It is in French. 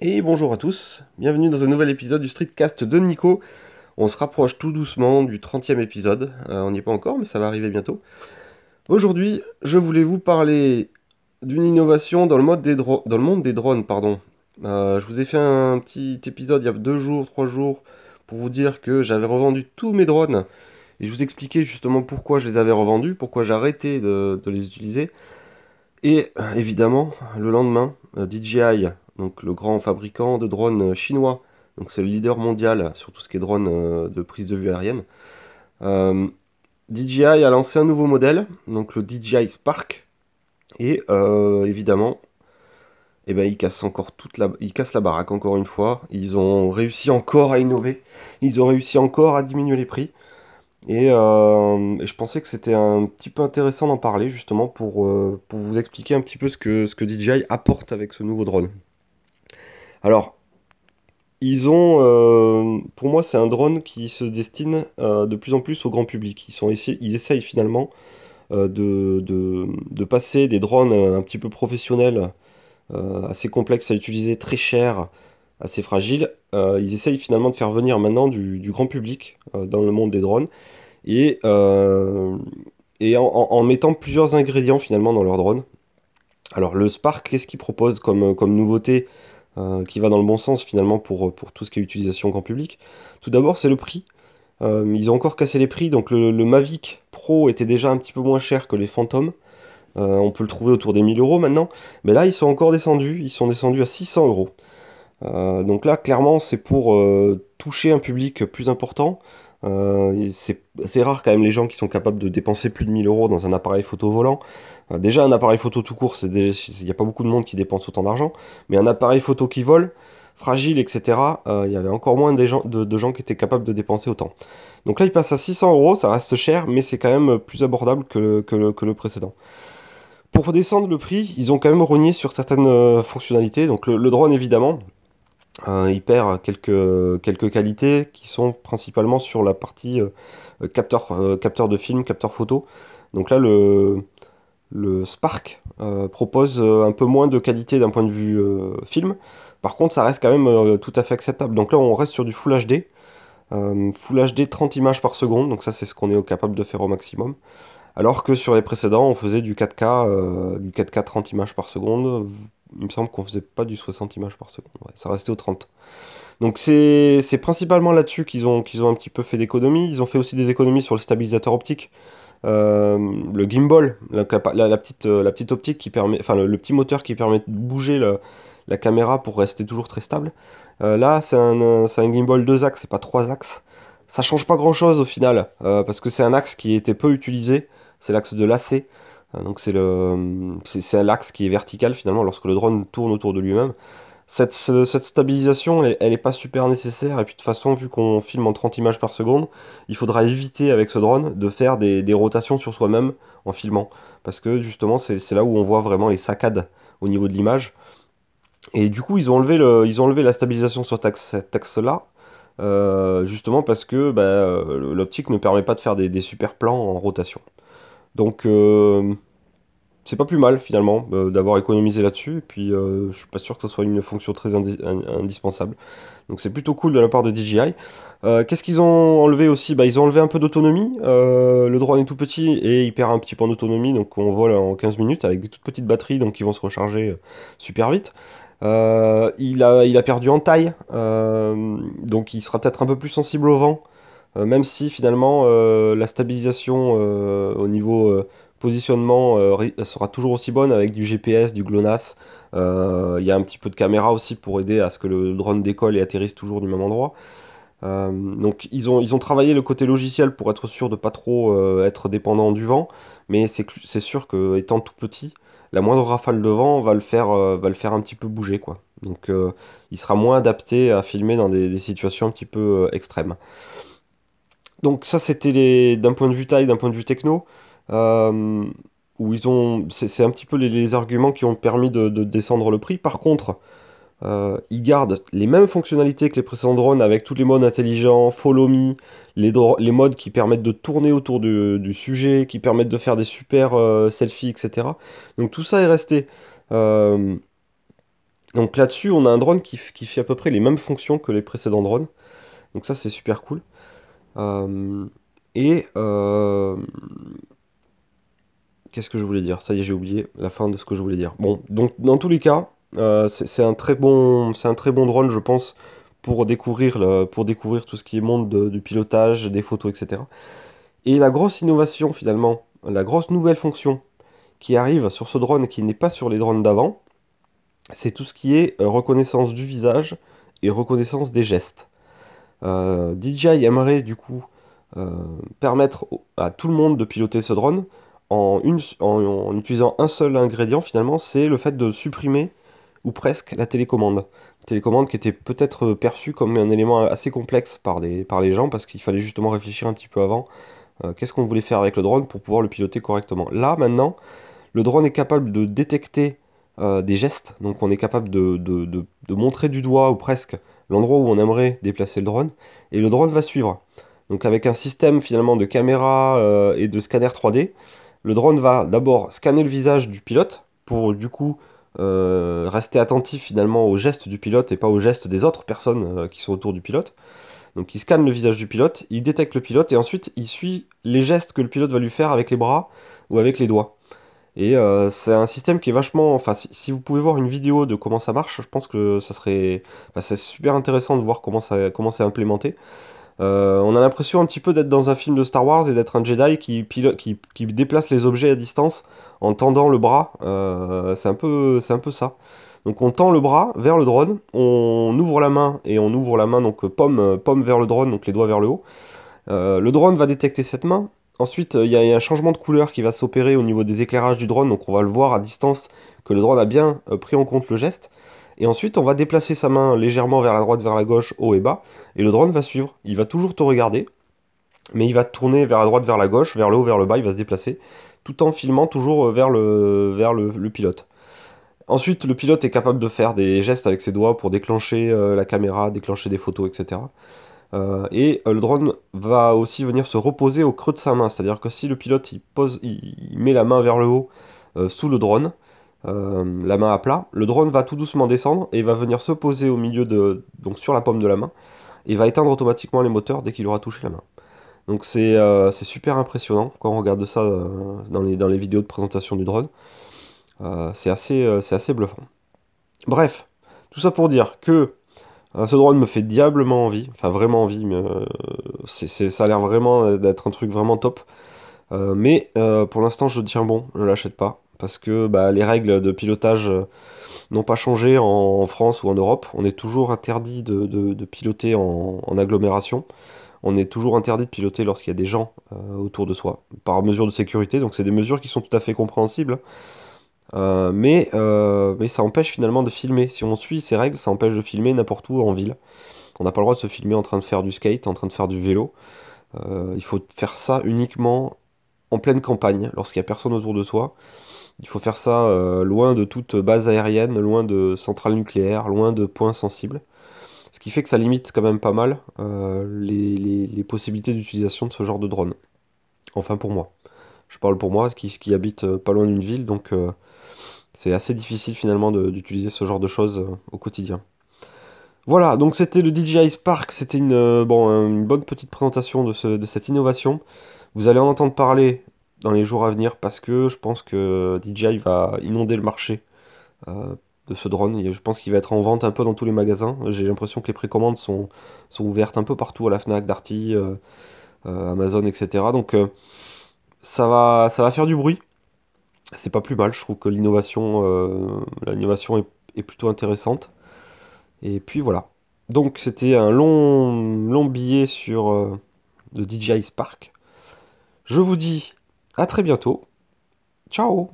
Et bonjour à tous, bienvenue dans un nouvel épisode du Streetcast de Nico. On se rapproche tout doucement du 30e épisode, Euh, on n'y est pas encore mais ça va arriver bientôt. Aujourd'hui, je voulais vous parler d'une innovation dans le, monde des drones. Pardon. Euh, je vous ai fait un petit épisode il y a deux jours, trois jours, pour vous dire que j'avais revendu tous mes drones. Et je vous expliquais justement pourquoi je les avais revendus, pourquoi arrêté de, de les utiliser. Et euh, évidemment, le lendemain, DJI, donc le grand fabricant de drones euh, chinois, donc c'est le leader mondial sur tout ce qui est drone euh, de prise de vue aérienne. Euh, DJI a lancé un nouveau modèle, donc le DJI Spark, et évidemment, eh ben, ils cassent encore toute la, la baraque encore une fois. Ils ont réussi encore à innover, ils ont réussi encore à diminuer les prix. Et, je pensais que c'était un petit peu intéressant d'en parler justement pour, pour vous expliquer un petit peu ce que, ce que DJI apporte avec ce nouveau drone. Alors, ils ont, euh, pour moi, c'est un drone qui se destine euh, de plus en plus au grand public. Ils, sont, essayent finalement euh, de, passer des drones un petit peu professionnels, assez complexes à utiliser, très chers, assez fragiles. Ils essayent finalement de faire venir maintenant du, grand public dans le monde des drones et, en, mettant plusieurs ingrédients finalement dans leur drone. Alors le Spark, qu'est-ce qu'il propose comme, comme nouveauté? Euh, qui va dans le bon sens finalement pour, pour tout ce qui est utilisation grand public? Tout d'abord, c'est le prix. Euh, ils ont encore cassé les prix, donc le, Mavic Pro était déjà un petit peu moins cher que les Phantom. Euh, on peut le trouver autour des 1000 euros maintenant, mais là ils sont encore descendus, ils sont descendus à 600 euros. Euh, donc là, clairement, c'est pour euh, toucher un public plus important. Euh, c'est rare quand même les gens qui sont capables de dépenser plus de 1000 euros dans un appareil photo volant. Euh, déjà, un appareil photo tout court, il n'y a pas beaucoup de monde qui dépense autant d'argent. Mais un appareil photo qui vole, fragile, etc., euh, il y avait encore moins de, gens qui étaient capables de dépenser autant. Donc là, il passe à 600 euros, ça reste cher, mais c'est quand même plus abordable que le, précédent. Pour redescendre le prix, ils ont quand même rogné sur certaines euh, fonctionnalités. Donc le, drone, évidemment, euh, il perd quelques, quelques qualités qui sont principalement sur la partie euh, capteur, euh, capteur de film, capteur photo. Donc là, le, le Spark euh, propose euh, un peu moins de qualité d'un point de vue euh, film. Par contre, ça reste quand même euh, tout à fait acceptable. Donc là, on reste sur du Full HD. euh, Full HD 30 images par seconde. Donc ça, c'est ce qu'on est capable de faire au maximum. Alors que sur les précédents, on faisait du 4K, euh, du 4K 30 images par seconde. Il me semble qu'on faisait pas du 60 images par seconde. Ça restait au 30. Donc c'est principalement là-dessus qu'ils ont, un petit peu fait d'économies. Ils ont fait aussi des économies sur le stabilisateur optique. Euh, le gimbal, euh, la petite optique qui permet, le, petit moteur qui permet de bouger la caméra pour rester toujours très stable. Là, c'est un, gimbal deux axes, c'est pas trois axes. Ça change pas grand-chose au final, parce que c'est un axe qui était peu utilisé. C'est l'axe de lacet. Euh, donc c'est l'axe qui est vertical finalement lorsque le drone tourne autour de lui-même. Cette, ce- cette stabilisation, elle, elle est pas super nécessaire. Et puis de toute façon, vu qu'on filme en 30 images par seconde, il faudra éviter avec ce drone de faire des, des rotations sur soi-même en filmant. Parce que justement, c'est là où on voit vraiment les saccades au niveau de l'image. Et du coup, ils ont enlevé, le, ils ont enlevé la stabilisation sur cet axe- cet axe-là. euh, justement parce que bah, l'optique ne permet pas de faire des, des super plans en rotation. Donc euh, c'est pas plus mal finalement euh, d'avoir économisé là-dessus. Et puis euh, je suis pas sûr que ce soit une fonction très indi- in- indispensable. Donc c'est plutôt cool de la part de DJI. Euh, Qu'est-ce qu'ils ont enlevé aussi? Bah, Ils ont enlevé un peu d'autonomie. Le drone est tout petit et il perd un petit peu en autonomie. Donc on vole en 15 minutes avec des toutes petites batteries donc qui vont se recharger super vite. Il a, il a perdu en taille, donc il sera peut-être un peu plus sensible au vent. Euh, même si finalement euh, la stabilisation euh, au niveau positionnement sera toujours aussi bonne avec du GPS, du GLONASS. Il y a un petit peu de caméra aussi pour aider à ce que le drone décolle et atterrisse toujours du même endroit. Donc ils ont, travaillé le côté logiciel pour être sûr de pas trop être dépendant du vent, mais c'est sûr que étant tout petit, la moindre rafale de vent va le faire, un petit peu bouger quoi. Donc il sera moins adapté à filmer dans des, situations un petit peu extrêmes. Donc ça, c'était d'un point de vue taille, d'un point de vue techno, euh, où c'est un petit peu les, arguments qui ont permis de, de descendre le prix. Par contre, euh, ils gardent les mêmes fonctionnalités que les précédents drones avec tous les modes intelligents, follow me, les, modes qui permettent de tourner autour du, sujet, qui permettent de faire des super euh, selfies, etc. Donc tout ça est resté. Donc là-dessus, on a un drone qui, fait à peu près les mêmes fonctions que les précédents drones. Donc ça, c'est super cool. Euh, et euh, qu'est-ce que je voulais dire? Ça y est, j'ai oublié la fin de ce que je voulais dire. Bon, donc dans tous les cas, euh, c'est un très bon, c'est un très bon drone, je pense, pour découvrir, pour découvrir tout ce qui est monde du pilotage, des photos, etc. Et la grosse innovation finalement, la grosse nouvelle fonction qui arrive sur ce drone qui n'est pas sur les drones d'avant, c'est tout ce qui est reconnaissance du visage et reconnaissance des gestes. Euh, DJI aimerait du coup euh, permettre à tout le monde de piloter ce drone en, utilisant un seul ingrédient finalement, c'est le fait de supprimer ou presque la télécommande. télécommande qui était peut-être perçue comme un élément assez complexe par les, gens parce qu'il fallait justement réfléchir un petit peu avant qu'est-ce qu'on voulait faire avec le drone pour pouvoir le piloter correctement. Là maintenant, le drone est capable de détecter euh, des gestes. Donc on est capable de, montrer du doigt ou presque l'endroit où on aimerait déplacer le drone. Et le drone va suivre. Donc avec un système finalement de caméra euh, et de scanner 3D, le drone va d'abord scanner le visage du pilote pour du coup euh, rester attentif finalement aux gestes du pilote et pas aux gestes des autres personnes qui sont autour du pilote. Donc il scanne le visage du pilote, il détecte le pilote et ensuite il suit les gestes que le pilote va lui faire avec les bras ou avec les doigts. Et euh, c'est un système qui est vachement. Enfin, si, vous pouvez voir une vidéo de comment ça marche, je pense que ça serait. Enfin, c'est super intéressant de voir comment ça comment c'est implémenté. Euh, on a l'impression un petit peu d'être dans un film de Star Wars et d'être un Jedi qui, qui, qui, déplace les objets à distance en tendant le bras. Euh, c'est un, peu, un peu ça. Donc on tend le bras vers le drone, on ouvre la main et on ouvre la main, donc pomme, pomme vers le drone, donc les doigts vers le haut. le drone va détecter cette main, Ensuite, euh, il y, a un changement de couleur qui va s'opérer au niveau des éclairages du drone, donc on va le voir à distance que le drone a bien euh, pris en compte le geste. Et ensuite, on va déplacer sa main légèrement vers la droite, vers la gauche, haut et bas, et le drone va suivre. Il va toujours te regarder, mais il va tourner vers la droite, vers la gauche, vers le haut, vers le bas, il va se déplacer, tout en filmant toujours euh, vers le, vers le, pilote. Ensuite, le pilote est capable de faire des gestes avec ses doigts pour déclencher la caméra, déclencher des photos, etc. Euh, et euh, le drone va aussi venir se reposer au creux de sa main, c'est-à-dire que si le pilote il pose, il, met la main vers le haut euh, sous le drone, la main à plat, le drone va tout doucement descendre et va venir se poser au milieu de, donc sur la paume de la main, et va éteindre automatiquement les moteurs dès qu'il aura touché la main. Donc c'est super impressionnant quand on regarde ça dans, les, dans les vidéos de présentation du drone. c'est assez, assez bluffant. Bref, tout ça pour dire que ce drone me fait diablement envie, enfin vraiment envie, mais euh, ça a l'air vraiment d'être un truc vraiment top. Euh, mais euh, pour l'instant, je tiens bon, je l'achète pas. Parce que bah, les règles de pilotage n'ont pas changé en, France ou en Europe. On est toujours interdit de, piloter en, agglomération. On est toujours interdit de piloter lorsqu'il y a des gens autour de soi, par mesure de sécurité. Donc c'est des mesures qui sont tout à fait compréhensibles. Euh, mais, euh, mais ça empêche finalement de filmer. Si on suit ces règles, ça empêche de filmer n'importe où en ville. On n'a pas le droit de se filmer en train de faire du skate, en train de faire du vélo. Euh, il faut faire ça uniquement en pleine campagne, lorsqu'il n'y a personne autour de soi. Il faut faire ça loin de toute base aérienne, loin de centrales nucléaires, loin de points sensibles. Ce qui fait que ça limite quand même pas mal les, possibilités d'utilisation de ce genre de drone. Enfin pour moi. Je parle pour moi qui, qui habite pas loin d'une ville, donc c'est assez difficile finalement d'utiliser ce genre de choses euh, au quotidien. Voilà, donc c'était le DJI Spark, c'était une, euh, une bonne petite présentation de, cette innovation. Vous allez en entendre parler dans les jours à venir parce que je pense que DJI va inonder le marché euh, de ce drone. je pense qu'il va être en vente un peu dans tous les magasins. J'ai l'impression que les précommandes sont, sont ouvertes un peu partout à la FNAC, Darty, Amazon, etc. Donc ça va faire du bruit c'est pas plus mal. Je trouve que l'innovation, euh, l'innovation est, plutôt intéressante. Et puis voilà. Donc c'était un long, long billet sur euh, le DJI Spark. Je vous dis à très bientôt. Ciao